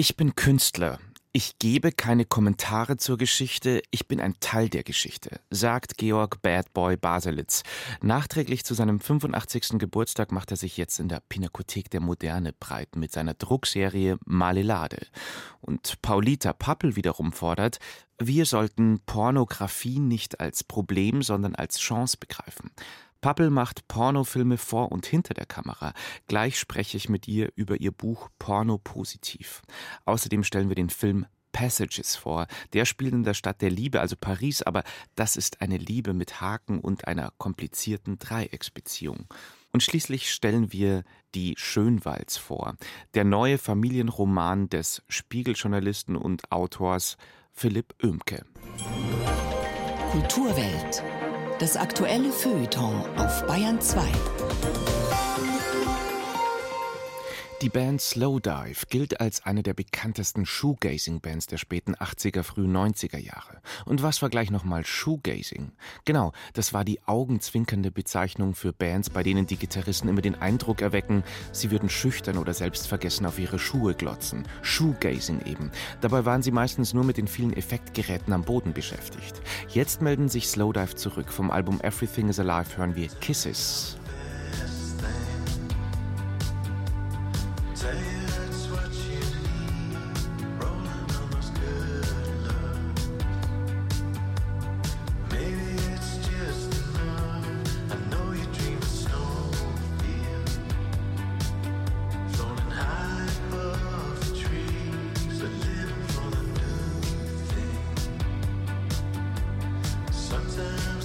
Ich bin Künstler. Ich gebe keine Kommentare zur Geschichte, ich bin ein Teil der Geschichte, sagt Georg Bad Boy Baselitz. Nachträglich zu seinem 85. Geburtstag macht er sich jetzt in der Pinakothek der Moderne breit mit seiner Druckserie Malelade. Und Paulita Pappel wiederum fordert, wir sollten Pornografie nicht als Problem, sondern als Chance begreifen. Pappel macht Pornofilme vor und hinter der Kamera. Gleich spreche ich mit ihr über ihr Buch Porno positiv. Außerdem stellen wir den Film Passages vor. Der spielt in der Stadt der Liebe, also Paris, aber das ist eine Liebe mit Haken und einer komplizierten Dreiecksbeziehung. Und schließlich stellen wir die Schönwalds vor, der neue Familienroman des Spiegeljournalisten und Autors Philipp Oemke. Kulturwelt. Das aktuelle Feuilleton auf Bayern 2. Die Band Slowdive gilt als eine der bekanntesten Shoegazing-Bands der späten 80er, frühen 90er Jahre. Und was war gleich nochmal Shoegazing? Genau, das war die augenzwinkernde Bezeichnung für Bands, bei denen die Gitarristen immer den Eindruck erwecken, sie würden schüchtern oder selbstvergessen auf ihre Schuhe glotzen. Shoegazing eben. Dabei waren sie meistens nur mit den vielen Effektgeräten am Boden beschäftigt. Jetzt melden sich Slowdive zurück. Vom Album Everything is Alive hören wir Kisses. sun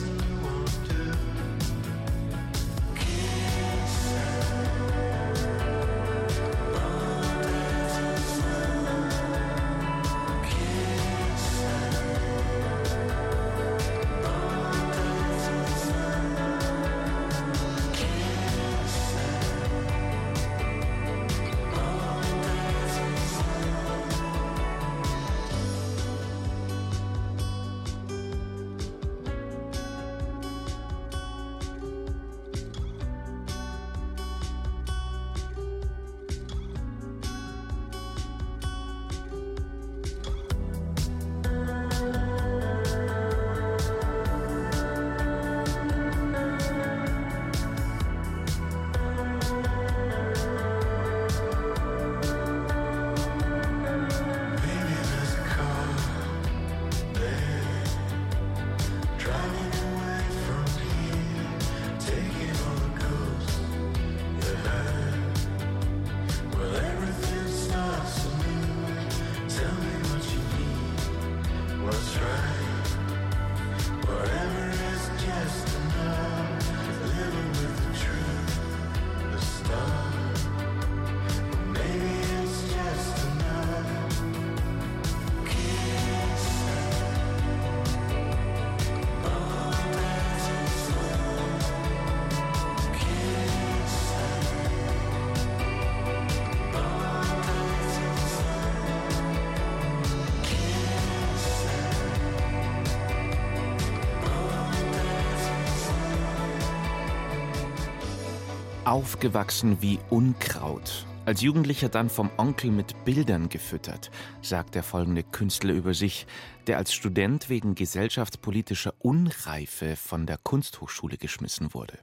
Aufgewachsen wie Unkraut. Als Jugendlicher dann vom Onkel mit Bildern gefüttert, sagt der folgende Künstler über sich, der als Student wegen gesellschaftspolitischer Unreife von der Kunsthochschule geschmissen wurde.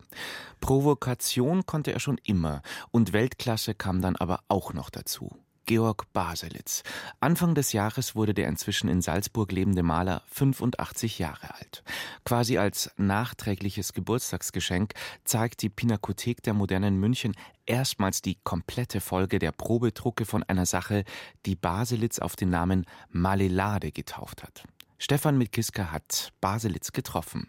Provokation konnte er schon immer und Weltklasse kam dann aber auch noch dazu. Georg Baselitz. Anfang des Jahres wurde der inzwischen in Salzburg lebende Maler 85 Jahre alt. Quasi als nachträgliches Geburtstagsgeschenk zeigt die Pinakothek der modernen München erstmals die komplette Folge der Probedrucke von einer Sache, die Baselitz auf den Namen Malelade getauft hat. Stefan Mitkiska hat Baselitz getroffen.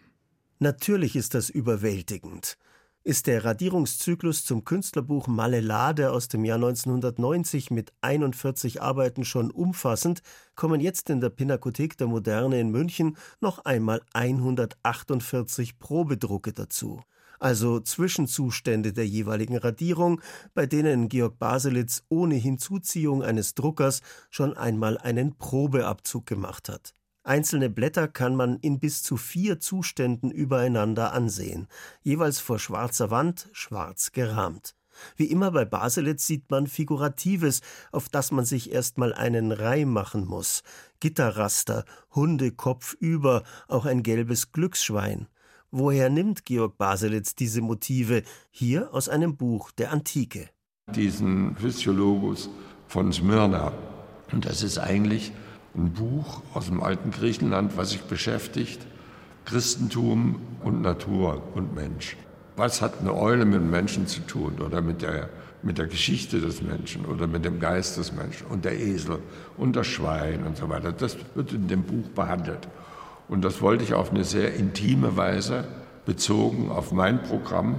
Natürlich ist das überwältigend. Ist der Radierungszyklus zum Künstlerbuch Malelade aus dem Jahr 1990 mit 41 Arbeiten schon umfassend, kommen jetzt in der Pinakothek der Moderne in München noch einmal 148 Probedrucke dazu. Also Zwischenzustände der jeweiligen Radierung, bei denen Georg Baselitz ohne Hinzuziehung eines Druckers schon einmal einen Probeabzug gemacht hat. Einzelne Blätter kann man in bis zu vier Zuständen übereinander ansehen, jeweils vor schwarzer Wand, schwarz gerahmt. Wie immer bei Baselitz sieht man Figuratives, auf das man sich erstmal einen Reim machen muss. Gitterraster, Hunde kopfüber, auch ein gelbes Glücksschwein. Woher nimmt Georg Baselitz diese Motive? Hier aus einem Buch der Antike. Diesen Physiologus von Smyrna. Und das ist eigentlich ein Buch aus dem alten Griechenland, was sich beschäftigt, Christentum und Natur und Mensch. Was hat eine Eule mit Menschen zu tun oder mit der, mit der Geschichte des Menschen oder mit dem Geist des Menschen und der Esel und das Schwein und so weiter? Das wird in dem Buch behandelt. Und das wollte ich auf eine sehr intime Weise, bezogen auf mein Programm,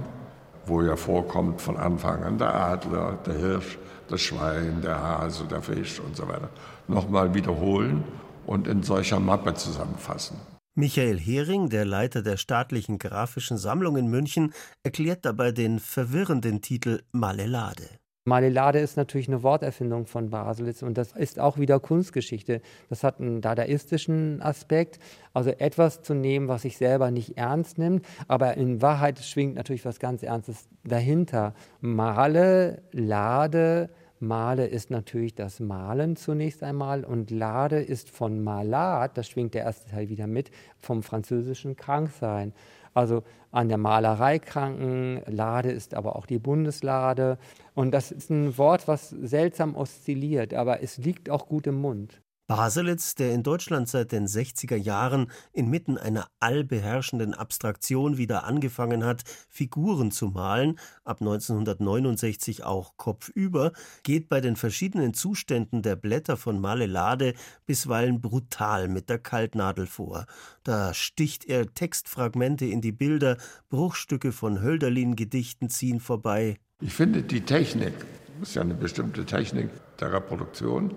wo ja vorkommt von Anfang an der Adler, der Hirsch, das Schwein, der Hase, der Fisch und so weiter, nochmal wiederholen und in solcher Mappe zusammenfassen. Michael Hering, der Leiter der staatlichen grafischen Sammlung in München, erklärt dabei den verwirrenden Titel Malelade. Malelade ist natürlich eine Worterfindung von Baselitz und das ist auch wieder Kunstgeschichte. Das hat einen dadaistischen Aspekt, also etwas zu nehmen, was sich selber nicht ernst nimmt, aber in Wahrheit schwingt natürlich was ganz Ernstes dahinter. Male, Lade, Male ist natürlich das Malen zunächst einmal und Lade ist von Malat, das schwingt der erste Teil wieder mit, vom französischen Kranksein also an der Malerei kranken. Lade ist aber auch die Bundeslade. Und das ist ein Wort, was seltsam oszilliert, aber es liegt auch gut im Mund. Baselitz, der in Deutschland seit den 60er Jahren inmitten einer allbeherrschenden Abstraktion wieder angefangen hat, Figuren zu malen, ab 1969 auch kopfüber, geht bei den verschiedenen Zuständen der Blätter von Malelade bisweilen brutal mit der Kaltnadel vor. Da sticht er Textfragmente in die Bilder, Bruchstücke von Hölderlin-Gedichten ziehen vorbei. Ich finde die Technik, das ist ja eine bestimmte Technik der Reproduktion,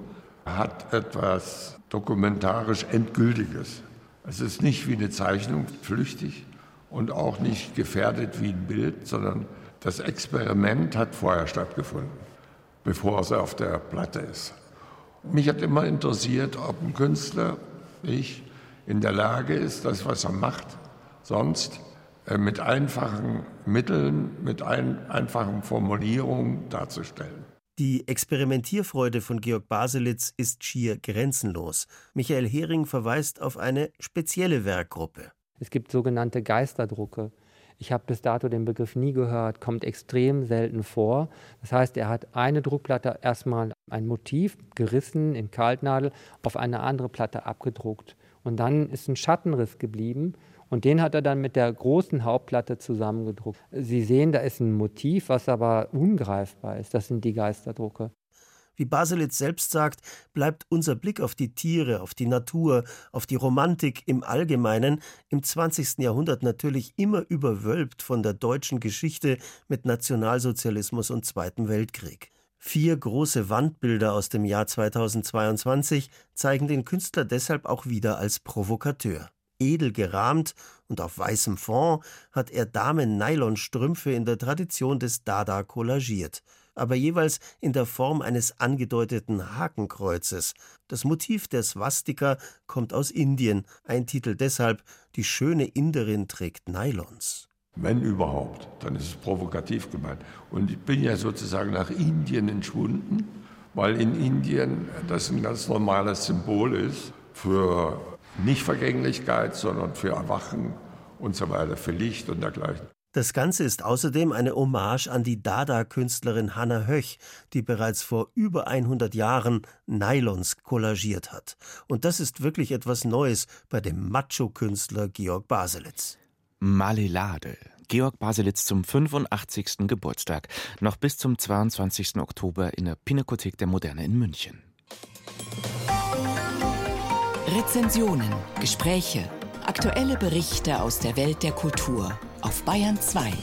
hat etwas dokumentarisch Endgültiges. Es ist nicht wie eine Zeichnung flüchtig und auch nicht gefährdet wie ein Bild, sondern das Experiment hat vorher stattgefunden, bevor es auf der Platte ist. Mich hat immer interessiert, ob ein Künstler, ich, in der Lage ist, das, was er macht, sonst äh, mit einfachen Mitteln, mit ein, einfachen Formulierungen darzustellen. Die Experimentierfreude von Georg Baselitz ist schier grenzenlos. Michael Hering verweist auf eine spezielle Werkgruppe. Es gibt sogenannte Geisterdrucke. Ich habe bis dato den Begriff nie gehört, kommt extrem selten vor. Das heißt, er hat eine Druckplatte erstmal ein Motiv gerissen in Kaltnadel auf eine andere Platte abgedruckt. Und dann ist ein Schattenriss geblieben und den hat er dann mit der großen Hauptplatte zusammengedruckt. Sie sehen, da ist ein Motiv, was aber ungreifbar ist. Das sind die Geisterdrucke. Wie Baselitz selbst sagt, bleibt unser Blick auf die Tiere, auf die Natur, auf die Romantik im Allgemeinen im 20. Jahrhundert natürlich immer überwölbt von der deutschen Geschichte mit Nationalsozialismus und Zweiten Weltkrieg. Vier große Wandbilder aus dem Jahr 2022 zeigen den Künstler deshalb auch wieder als Provokateur edel gerahmt und auf weißem Fond hat er Damen-Nylonstrümpfe in der Tradition des Dada kollagiert, aber jeweils in der Form eines angedeuteten Hakenkreuzes. Das Motiv der Swastika kommt aus Indien, ein Titel deshalb Die schöne Inderin trägt Nylons. Wenn überhaupt, dann ist es provokativ gemeint. Und ich bin ja sozusagen nach Indien entschwunden, weil in Indien das ein ganz normales Symbol ist für nicht Vergänglichkeit, sondern für Erwachen und so weiter, für Licht und dergleichen. Das Ganze ist außerdem eine Hommage an die Dada-Künstlerin Hanna Höch, die bereits vor über 100 Jahren Nylons kollagiert hat. Und das ist wirklich etwas Neues bei dem Macho-Künstler Georg Baselitz. Malelade. Georg Baselitz zum 85. Geburtstag. Noch bis zum 22. Oktober in der Pinakothek der Moderne in München. Rezensionen, Gespräche, aktuelle Berichte aus der Welt der Kultur auf Bayern 2.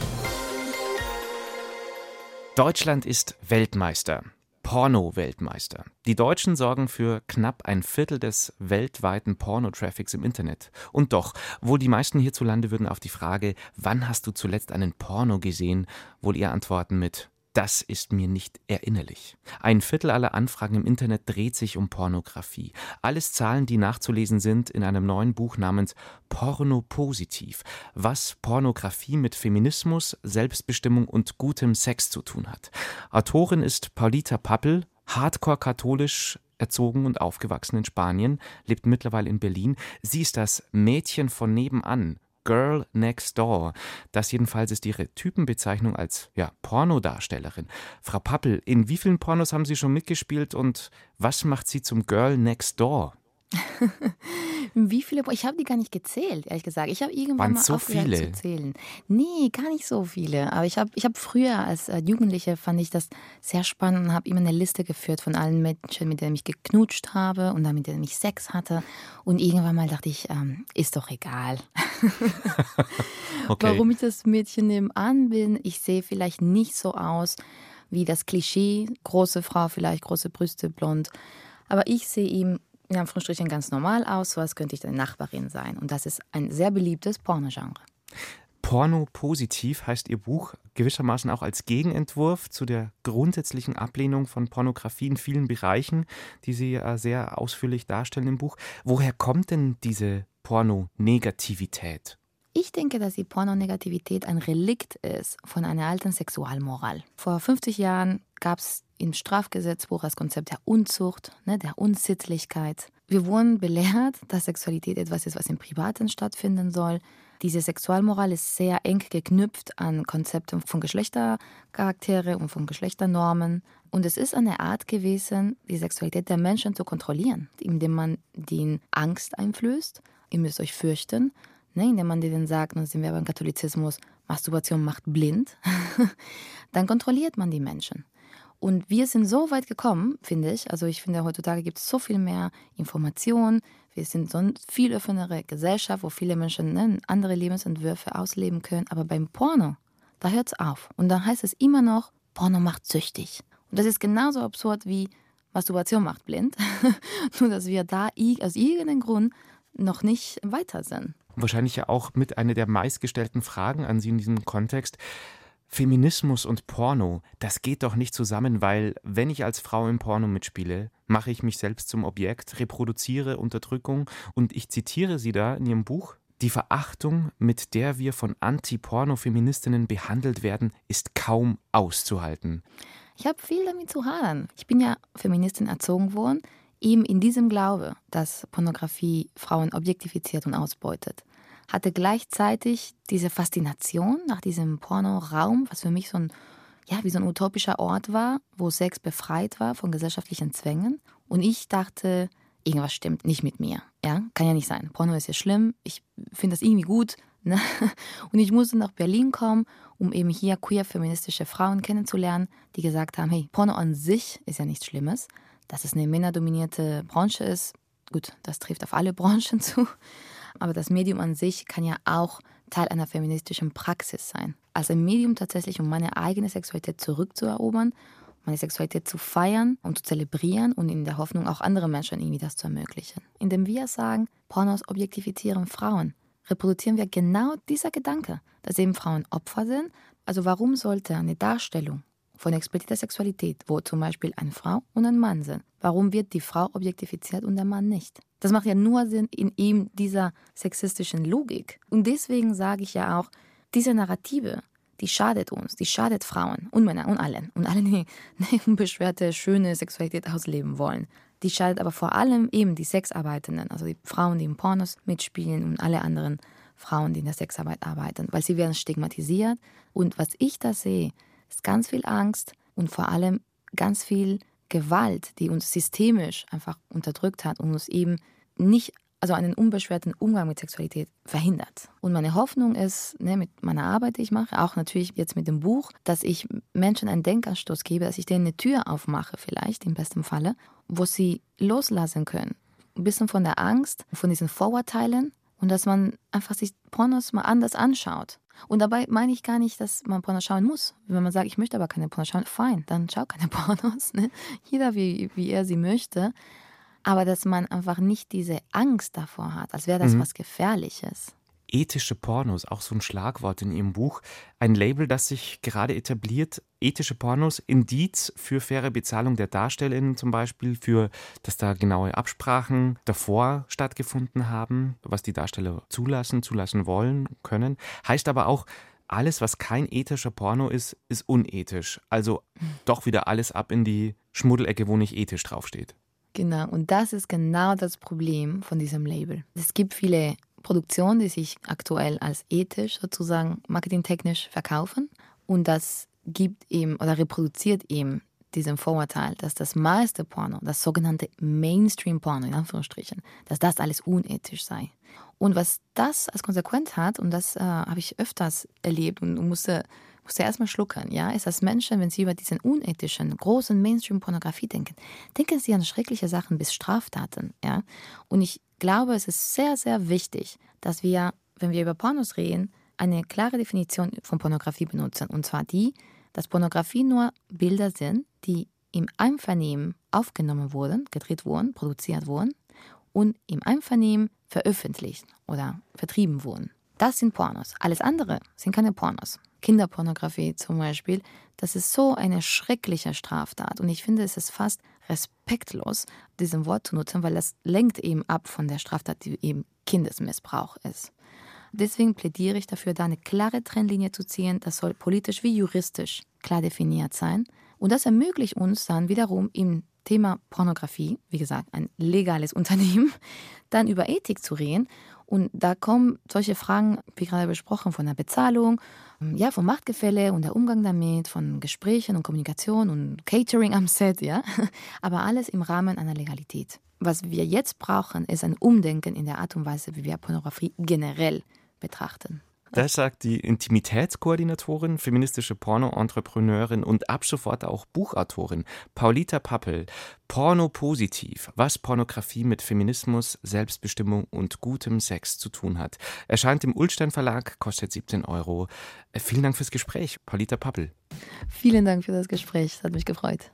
Deutschland ist Weltmeister. Porno-Weltmeister. Die Deutschen sorgen für knapp ein Viertel des weltweiten Pornotraffics im Internet. Und doch, wohl die meisten hierzulande würden auf die Frage, wann hast du zuletzt einen Porno gesehen, wohl eher antworten mit Das ist mir nicht erinnerlich. Ein Viertel aller Anfragen im Internet dreht sich um Pornografie. Alles Zahlen, die nachzulesen sind in einem neuen Buch namens Porno Positiv, was Pornografie mit Feminismus, Selbstbestimmung und gutem Sex zu tun hat. Autorin ist Paulita Pappel, hardcore katholisch, erzogen und aufgewachsen in Spanien, lebt mittlerweile in Berlin. Sie ist das Mädchen von nebenan, Girl Next Door. Das jedenfalls ist ihre Typenbezeichnung als ja, Pornodarstellerin. Frau Pappel, in wie vielen Pornos haben Sie schon mitgespielt und was macht Sie zum Girl Next Door? Wie viele? Ich habe die gar nicht gezählt, ehrlich gesagt. Ich habe irgendwann Waren mal so aufgehört viele? zu zählen. Nee, gar nicht so viele. Aber ich habe ich hab früher als äh, Jugendliche fand ich das sehr spannend und habe immer eine Liste geführt von allen Menschen, mit denen ich geknutscht habe und dann mit denen ich Sex hatte. Und irgendwann mal dachte ich, ähm, ist doch egal. Okay. Warum ich das Mädchen nebenan bin, ich sehe vielleicht nicht so aus wie das Klischee, große Frau, vielleicht große Brüste, blond. Aber ich sehe ihm in Anführungsstrichen ganz normal aus, so als könnte ich deine Nachbarin sein. Und das ist ein sehr beliebtes Pornogenre. Porno positiv heißt Ihr Buch gewissermaßen auch als Gegenentwurf zu der grundsätzlichen Ablehnung von Pornografie in vielen Bereichen, die Sie äh, sehr ausführlich darstellen im Buch. Woher kommt denn diese Pornonegativität? Ich denke, dass die Pornonegativität ein Relikt ist von einer alten Sexualmoral. Vor 50 Jahren gab es im Strafgesetzbuch das Konzept der Unzucht, ne, der Unsittlichkeit. Wir wurden belehrt, dass Sexualität etwas ist, was im Privaten stattfinden soll. Diese Sexualmoral ist sehr eng geknüpft an Konzepte von Geschlechtercharaktere und von Geschlechternormen. Und es ist eine Art gewesen, die Sexualität der Menschen zu kontrollieren, indem man den Angst einflößt, ihr müsst euch fürchten, ne, indem man denen sagt, und sind wir beim Katholizismus, Masturbation macht blind, dann kontrolliert man die Menschen. Und wir sind so weit gekommen, finde ich. Also ich finde, heutzutage gibt es so viel mehr Information. Wir sind so eine viel offenere Gesellschaft, wo viele Menschen ne, andere Lebensentwürfe ausleben können. Aber beim Porno, da hört es auf. Und dann heißt es immer noch, Porno macht süchtig. Und das ist genauso absurd wie Masturbation macht blind. Nur, dass wir da aus irgendeinem Grund noch nicht weiter sind. Wahrscheinlich ja auch mit einer der meistgestellten Fragen an Sie in diesem Kontext. Feminismus und Porno, das geht doch nicht zusammen, weil wenn ich als Frau im Porno mitspiele, mache ich mich selbst zum Objekt, reproduziere Unterdrückung und ich zitiere Sie da in Ihrem Buch. Die Verachtung, mit der wir von Anti-Porno-Feministinnen behandelt werden, ist kaum auszuhalten. Ich habe viel damit zu hadern. Ich bin ja Feministin erzogen worden, eben in diesem Glaube, dass Pornografie Frauen objektifiziert und ausbeutet. Hatte gleichzeitig diese Faszination nach diesem Pornoraum, was für mich so ein, ja, wie so ein utopischer Ort war, wo Sex befreit war von gesellschaftlichen Zwängen. Und ich dachte, irgendwas stimmt nicht mit mir. Ja, kann ja nicht sein. Porno ist ja schlimm. Ich finde das irgendwie gut. Ne? Und ich musste nach Berlin kommen, um eben hier queer-feministische Frauen kennenzulernen, die gesagt haben, hey, Porno an sich ist ja nichts Schlimmes. Dass es eine männerdominierte Branche ist, gut, das trifft auf alle Branchen zu. Aber das Medium an sich kann ja auch Teil einer feministischen Praxis sein. Als ein Medium tatsächlich, um meine eigene Sexualität zurückzuerobern, meine Sexualität zu feiern und zu zelebrieren und in der Hoffnung, auch andere Menschen irgendwie das zu ermöglichen. Indem wir sagen, Pornos objektifizieren Frauen, reproduzieren wir genau dieser Gedanke, dass eben Frauen Opfer sind. Also warum sollte eine Darstellung von expliziter Sexualität, wo zum Beispiel eine Frau und ein Mann sind, warum wird die Frau objektifiziert und der Mann nicht? Das macht ja nur Sinn in eben dieser sexistischen Logik. Und deswegen sage ich ja auch, diese Narrative, die schadet uns, die schadet Frauen und Männer und allen. Und allen, die eine unbeschwerte, schöne Sexualität ausleben wollen. Die schadet aber vor allem eben die Sexarbeitenden, also die Frauen, die im Pornos mitspielen und alle anderen Frauen, die in der Sexarbeit arbeiten, weil sie werden stigmatisiert. Und was ich da sehe, ist ganz viel Angst und vor allem ganz viel Gewalt, die uns systemisch einfach unterdrückt hat und uns eben nicht, also einen unbeschwerten Umgang mit Sexualität verhindert. Und meine Hoffnung ist, ne, mit meiner Arbeit, die ich mache, auch natürlich jetzt mit dem Buch, dass ich Menschen einen Denkanstoß gebe, dass ich denen eine Tür aufmache, vielleicht im besten Falle, wo sie loslassen können. Ein bisschen von der Angst, von diesen Vorurteilen und dass man einfach sich Pornos mal anders anschaut. Und dabei meine ich gar nicht, dass man Pornos schauen muss. Wenn man sagt, ich möchte aber keine Pornos schauen, fein, dann schau keine Pornos. Ne? Jeder, wie, wie er sie möchte. Aber dass man einfach nicht diese Angst davor hat, als wäre das Mhm. was Gefährliches. ethische Pornos, auch so ein Schlagwort in Ihrem Buch. Ein Label, das sich gerade etabliert. Ethische Pornos, Indiz für faire Bezahlung der DarstellerInnen zum Beispiel, für, dass da genaue Absprachen davor stattgefunden haben, was die Darsteller zulassen, zulassen wollen, können. Heißt aber auch, alles, was kein ethischer Porno ist, ist unethisch. Also doch wieder alles ab in die Schmuddelecke, wo nicht ethisch draufsteht. Genau, und das ist genau das Problem von diesem Label. Es gibt viele Produktionen, die sich aktuell als ethisch sozusagen marketingtechnisch verkaufen und das gibt eben oder reproduziert eben diesen Vorurteil, dass das meiste Porno, das sogenannte Mainstream-Porno in Anführungsstrichen, dass das alles unethisch sei. Und was das als Konsequenz hat, und das äh, habe ich öfters erlebt und musste, musste erstmal schluckern, ja, ist, dass Menschen, wenn sie über diesen unethischen, großen Mainstream-Pornografie denken, denken sie an schreckliche Sachen bis Straftaten, ja. Und ich glaube, es ist sehr, sehr wichtig, dass wir, wenn wir über Pornos reden, eine klare Definition von Pornografie benutzen. Und zwar die, dass Pornografie nur Bilder sind, die im Einvernehmen aufgenommen wurden, gedreht wurden, produziert wurden und im Einvernehmen veröffentlicht oder vertrieben wurden. Das sind Pornos. Alles andere sind keine Pornos. Kinderpornografie zum Beispiel, das ist so eine schreckliche Straftat. Und ich finde, es ist fast respektlos, diesen Wort zu nutzen, weil das lenkt eben ab von der Straftat, die eben Kindesmissbrauch ist. Deswegen plädiere ich dafür, da eine klare Trennlinie zu ziehen. Das soll politisch wie juristisch klar definiert sein. Und das ermöglicht uns dann wiederum im Thema Pornografie, wie gesagt, ein legales Unternehmen, dann über Ethik zu reden. Und da kommen solche Fragen, wie gerade besprochen, von der Bezahlung, ja, vom Machtgefälle und der Umgang damit, von Gesprächen und Kommunikation und Catering am Set, ja. Aber alles im Rahmen einer Legalität. Was wir jetzt brauchen, ist ein Umdenken in der Art und Weise, wie wir Pornografie generell betrachten. Das sagt die Intimitätskoordinatorin, feministische Porno-Entrepreneurin und ab sofort auch Buchautorin Paulita Pappel. Porno positiv, was Pornografie mit Feminismus, Selbstbestimmung und gutem Sex zu tun hat. Erscheint im Ulstein Verlag, kostet 17 Euro. Äh, vielen Dank fürs Gespräch, Paulita Pappel. Vielen Dank für das Gespräch, es hat mich gefreut.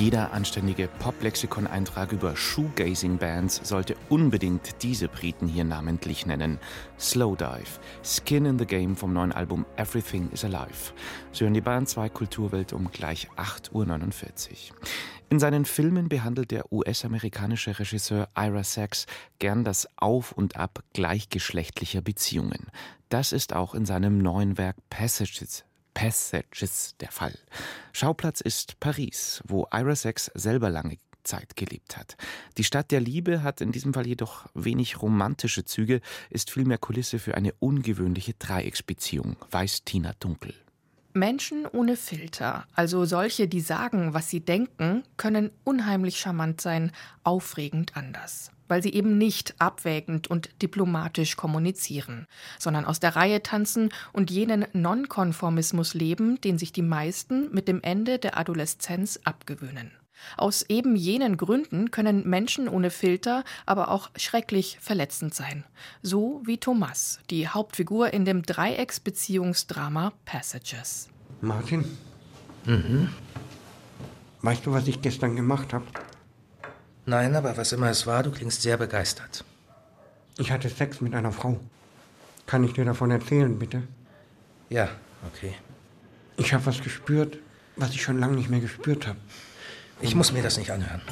Jeder anständige Pop-Lexikon-Eintrag über Shoegazing-Bands sollte unbedingt diese Briten hier namentlich nennen. Slowdive, Skin in the Game vom neuen Album Everything is Alive. Sie hören die Bahn 2 Kulturwelt um gleich 8.49 Uhr. In seinen Filmen behandelt der US-amerikanische Regisseur Ira Sachs gern das Auf und Ab gleichgeschlechtlicher Beziehungen. Das ist auch in seinem neuen Werk Passages Passages der Fall. Schauplatz ist Paris, wo Ira Sachs selber lange Zeit gelebt hat. Die Stadt der Liebe hat in diesem Fall jedoch wenig romantische Züge, ist vielmehr Kulisse für eine ungewöhnliche Dreiecksbeziehung, weiß Tina Dunkel. Menschen ohne Filter, also solche, die sagen, was sie denken, können unheimlich charmant sein, aufregend anders weil sie eben nicht abwägend und diplomatisch kommunizieren, sondern aus der Reihe tanzen und jenen Nonkonformismus leben, den sich die meisten mit dem Ende der Adoleszenz abgewöhnen. Aus eben jenen Gründen können Menschen ohne Filter aber auch schrecklich verletzend sein. So wie Thomas, die Hauptfigur in dem Dreiecksbeziehungsdrama Passages. Martin? Mhm. Weißt du, was ich gestern gemacht habe? Nein, aber was immer es war, du klingst sehr begeistert. Ich hatte Sex mit einer Frau. Kann ich dir davon erzählen, bitte? Ja, okay. Ich habe was gespürt, was ich schon lange nicht mehr gespürt habe. Ich muss mir das nicht anhören.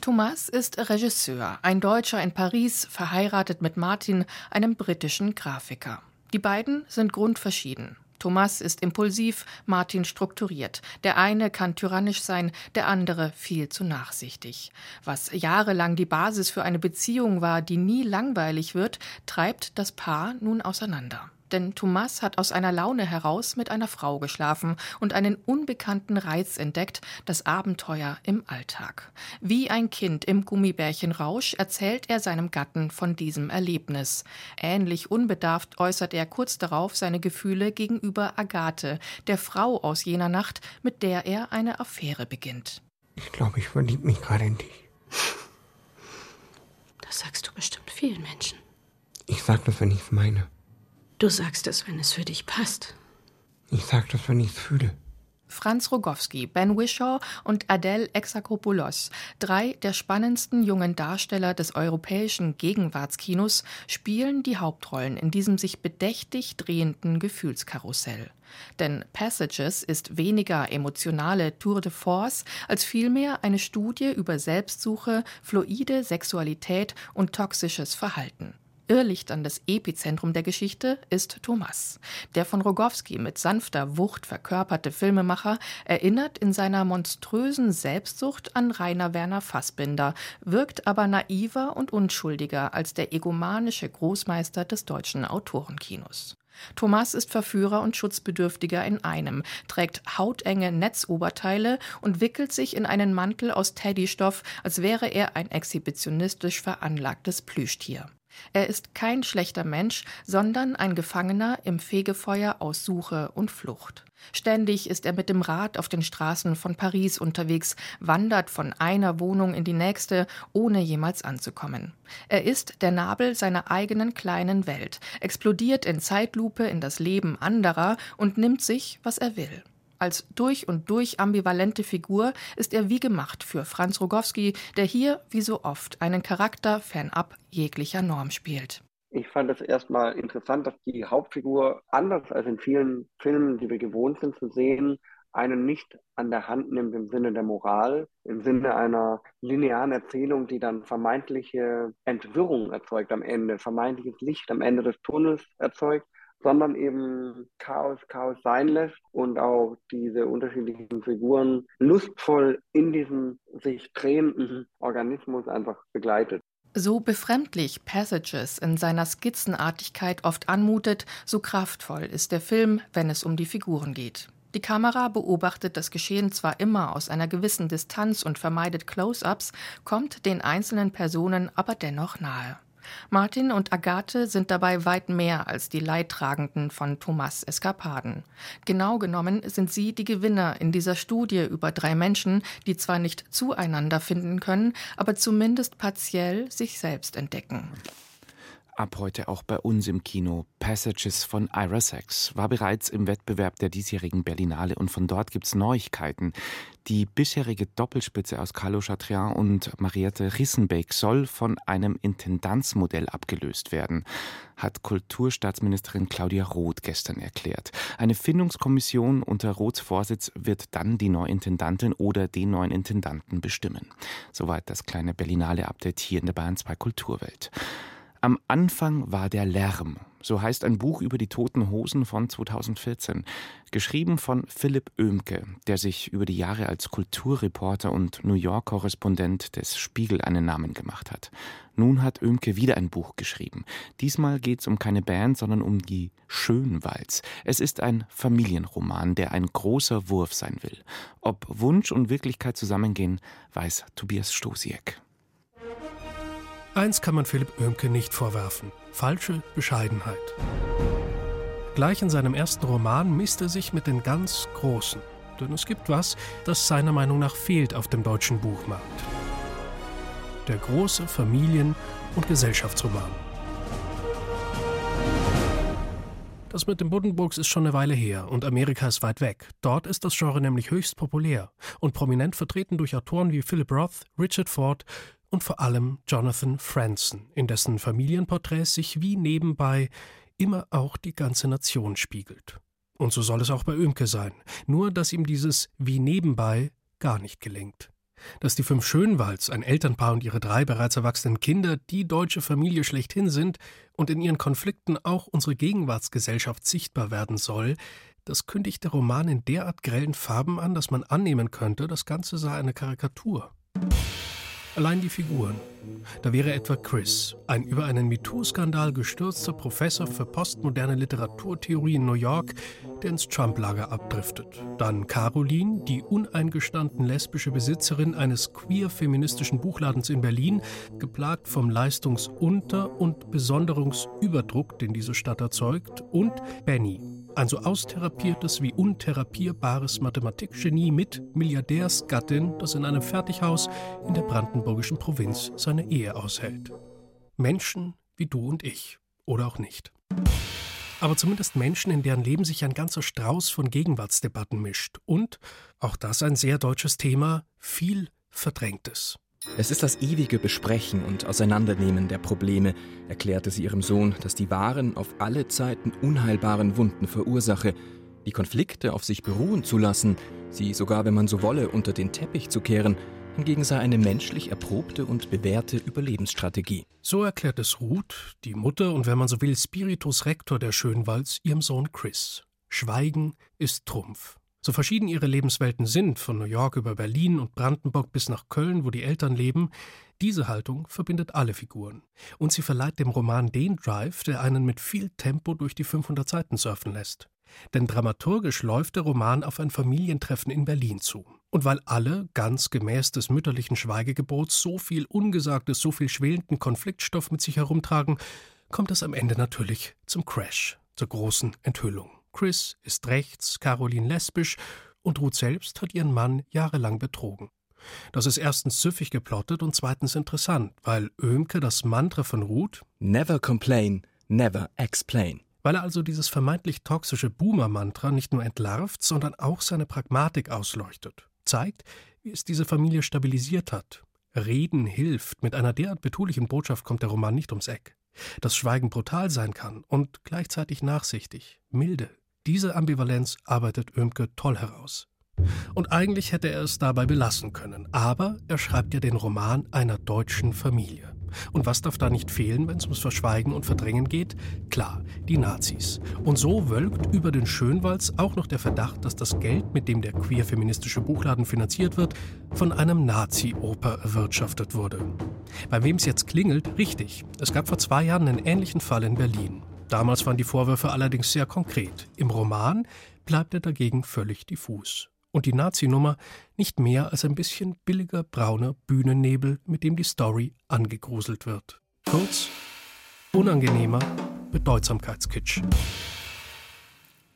Thomas ist Regisseur, ein Deutscher in Paris, verheiratet mit Martin, einem britischen Grafiker. Die beiden sind grundverschieden. Thomas ist impulsiv, Martin strukturiert. Der eine kann tyrannisch sein, der andere viel zu nachsichtig. Was jahrelang die Basis für eine Beziehung war, die nie langweilig wird, treibt das Paar nun auseinander denn Thomas hat aus einer Laune heraus mit einer Frau geschlafen und einen unbekannten Reiz entdeckt, das Abenteuer im Alltag. Wie ein Kind im Gummibärchenrausch erzählt er seinem Gatten von diesem Erlebnis. Ähnlich unbedarft äußert er kurz darauf seine Gefühle gegenüber Agathe, der Frau aus jener Nacht, mit der er eine Affäre beginnt. Ich glaube, ich verliebe mich gerade in dich. Das sagst du bestimmt vielen Menschen. Ich sag das, wenn ich es meine. Du sagst es, wenn es für dich passt. Ich sag das, wenn ich es fühle. Franz Rogowski, Ben Wishaw und Adele Exarchopoulos, drei der spannendsten jungen Darsteller des europäischen Gegenwartskinos, spielen die Hauptrollen in diesem sich bedächtig drehenden Gefühlskarussell. Denn Passages ist weniger emotionale Tour de Force als vielmehr eine Studie über Selbstsuche, fluide Sexualität und toxisches Verhalten. Irrlicht an das Epizentrum der Geschichte ist Thomas. Der von Rogowski mit sanfter Wucht verkörperte Filmemacher erinnert in seiner monströsen Selbstsucht an Rainer Werner Fassbinder, wirkt aber naiver und unschuldiger als der egomanische Großmeister des deutschen Autorenkinos. Thomas ist Verführer und Schutzbedürftiger in einem, trägt hautenge Netzoberteile und wickelt sich in einen Mantel aus Teddystoff, als wäre er ein exhibitionistisch veranlagtes Plüschtier. Er ist kein schlechter Mensch, sondern ein Gefangener im Fegefeuer aus Suche und Flucht. Ständig ist er mit dem Rad auf den Straßen von Paris unterwegs, wandert von einer Wohnung in die nächste, ohne jemals anzukommen. Er ist der Nabel seiner eigenen kleinen Welt, explodiert in Zeitlupe in das Leben anderer und nimmt sich, was er will. Als durch und durch ambivalente Figur ist er wie gemacht für Franz Rogowski, der hier, wie so oft, einen Charakter fernab jeglicher Norm spielt. Ich fand es erstmal interessant, dass die Hauptfigur, anders als in vielen Filmen, die wir gewohnt sind zu sehen, einen nicht an der Hand nimmt im Sinne der Moral, im Sinne einer linearen Erzählung, die dann vermeintliche Entwirrung erzeugt am Ende, vermeintliches Licht am Ende des Tunnels erzeugt, sondern eben Chaos Chaos sein lässt und auch diese unterschiedlichen Figuren lustvoll in diesem sich drehenden Organismus einfach begleitet. So befremdlich Passages in seiner Skizzenartigkeit oft anmutet, so kraftvoll ist der Film, wenn es um die Figuren geht. Die Kamera beobachtet das Geschehen zwar immer aus einer gewissen Distanz und vermeidet Close-ups, kommt den einzelnen Personen aber dennoch nahe. Martin und Agathe sind dabei weit mehr als die Leidtragenden von Thomas Eskapaden. Genau genommen sind sie die Gewinner in dieser Studie über drei Menschen, die zwar nicht zueinander finden können, aber zumindest partiell sich selbst entdecken. Ab heute auch bei uns im Kino. Passages von Ira Sachs war bereits im Wettbewerb der diesjährigen Berlinale und von dort gibt's Neuigkeiten. Die bisherige Doppelspitze aus Carlo Chatrian und Mariette Rissenbeck soll von einem Intendanzmodell abgelöst werden, hat Kulturstaatsministerin Claudia Roth gestern erklärt. Eine Findungskommission unter Roths Vorsitz wird dann die neue Intendantin oder den neuen Intendanten bestimmen. Soweit das kleine Berlinale-Update hier in der Bayern 2 Kulturwelt. Am Anfang war der Lärm. So heißt ein Buch über die toten Hosen von 2014. Geschrieben von Philipp Oehmke, der sich über die Jahre als Kulturreporter und New York-Korrespondent des Spiegel einen Namen gemacht hat. Nun hat Oehmke wieder ein Buch geschrieben. Diesmal geht es um keine Band, sondern um die Schönwalds. Es ist ein Familienroman, der ein großer Wurf sein will. Ob Wunsch und Wirklichkeit zusammengehen, weiß Tobias Stosiek. Eins kann man Philipp Oehmke nicht vorwerfen: falsche Bescheidenheit. Gleich in seinem ersten Roman misst er sich mit den ganz Großen. Denn es gibt was, das seiner Meinung nach fehlt auf dem deutschen Buchmarkt. Der große Familien- und Gesellschaftsroman. Das mit den Buddenbrooks ist schon eine Weile her und Amerika ist weit weg. Dort ist das Genre nämlich höchst populär und prominent vertreten durch Autoren wie Philip Roth, Richard Ford und vor allem Jonathan Franzen, in dessen Familienporträts sich wie nebenbei immer auch die ganze Nation spiegelt. Und so soll es auch bei Oemke sein, nur dass ihm dieses wie nebenbei gar nicht gelingt. Dass die fünf Schönwalds, ein Elternpaar und ihre drei bereits erwachsenen Kinder, die deutsche Familie schlechthin sind und in ihren Konflikten auch unsere Gegenwartsgesellschaft sichtbar werden soll, das kündigt der Roman in derart grellen Farben an, dass man annehmen könnte, das Ganze sei eine Karikatur. Allein die Figuren. Da wäre etwa Chris, ein über einen MeToo-Skandal gestürzter Professor für postmoderne Literaturtheorie in New York, der ins Trump-Lager abdriftet. Dann Caroline, die uneingestanden lesbische Besitzerin eines queer-feministischen Buchladens in Berlin, geplagt vom Leistungsunter- und Besonderungsüberdruck, den diese Stadt erzeugt. Und Benny, ein so austherapiertes wie untherapierbares Mathematikgenie mit Milliardärsgattin, das in einem Fertighaus in der brandenburgischen Provinz seine Ehe aushält. Menschen wie du und ich. Oder auch nicht. Aber zumindest Menschen, in deren Leben sich ein ganzer Strauß von Gegenwartsdebatten mischt. Und, auch das ein sehr deutsches Thema, viel Verdrängtes. Es ist das ewige Besprechen und Auseinandernehmen der Probleme, erklärte sie ihrem Sohn, das die wahren, auf alle Zeiten unheilbaren Wunden verursache, die Konflikte auf sich beruhen zu lassen, sie sogar, wenn man so wolle, unter den Teppich zu kehren, hingegen sei eine menschlich erprobte und bewährte Überlebensstrategie. So erklärt es Ruth, die Mutter und wenn man so will, Spiritus Rector der Schönwalds, ihrem Sohn Chris. Schweigen ist Trumpf. So verschieden ihre Lebenswelten sind, von New York über Berlin und Brandenburg bis nach Köln, wo die Eltern leben, diese Haltung verbindet alle Figuren. Und sie verleiht dem Roman den Drive, der einen mit viel Tempo durch die 500 Seiten surfen lässt. Denn dramaturgisch läuft der Roman auf ein Familientreffen in Berlin zu. Und weil alle, ganz gemäß des mütterlichen Schweigegebots, so viel Ungesagtes, so viel schwelenden Konfliktstoff mit sich herumtragen, kommt es am Ende natürlich zum Crash, zur großen Enthüllung. Chris ist rechts, Caroline lesbisch und Ruth selbst hat ihren Mann jahrelang betrogen. Das ist erstens süffig geplottet und zweitens interessant, weil Oehmke das Mantra von Ruth Never complain, never explain. Weil er also dieses vermeintlich toxische Boomer-Mantra nicht nur entlarvt, sondern auch seine Pragmatik ausleuchtet. Zeigt, wie es diese Familie stabilisiert hat. Reden hilft. Mit einer derart betulichen Botschaft kommt der Roman nicht ums Eck. Dass Schweigen brutal sein kann und gleichzeitig nachsichtig, milde, diese Ambivalenz arbeitet Oemke toll heraus. Und eigentlich hätte er es dabei belassen können. Aber er schreibt ja den Roman einer deutschen Familie. Und was darf da nicht fehlen, wenn es ums Verschweigen und Verdrängen geht? Klar, die Nazis. Und so wölkt über den Schönwalds auch noch der Verdacht, dass das Geld, mit dem der queer-feministische Buchladen finanziert wird, von einem Nazi-Oper erwirtschaftet wurde. Bei wem es jetzt klingelt, richtig. Es gab vor zwei Jahren einen ähnlichen Fall in Berlin. Damals waren die Vorwürfe allerdings sehr konkret. Im Roman bleibt er dagegen völlig diffus. Und die Nazi-Nummer nicht mehr als ein bisschen billiger brauner Bühnennebel, mit dem die Story angegruselt wird. Kurz, unangenehmer Bedeutsamkeitskitsch.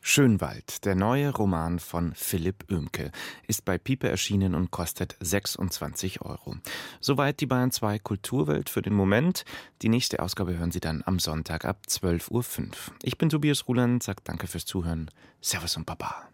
Schönwald, der neue Roman von Philipp Oemke, ist bei Pipe erschienen und kostet 26 Euro. Soweit die Bayern 2 Kulturwelt für den Moment. Die nächste Ausgabe hören Sie dann am Sonntag ab 12.05 Uhr. Ich bin Tobias Ruland, sage danke fürs Zuhören. Servus und Baba.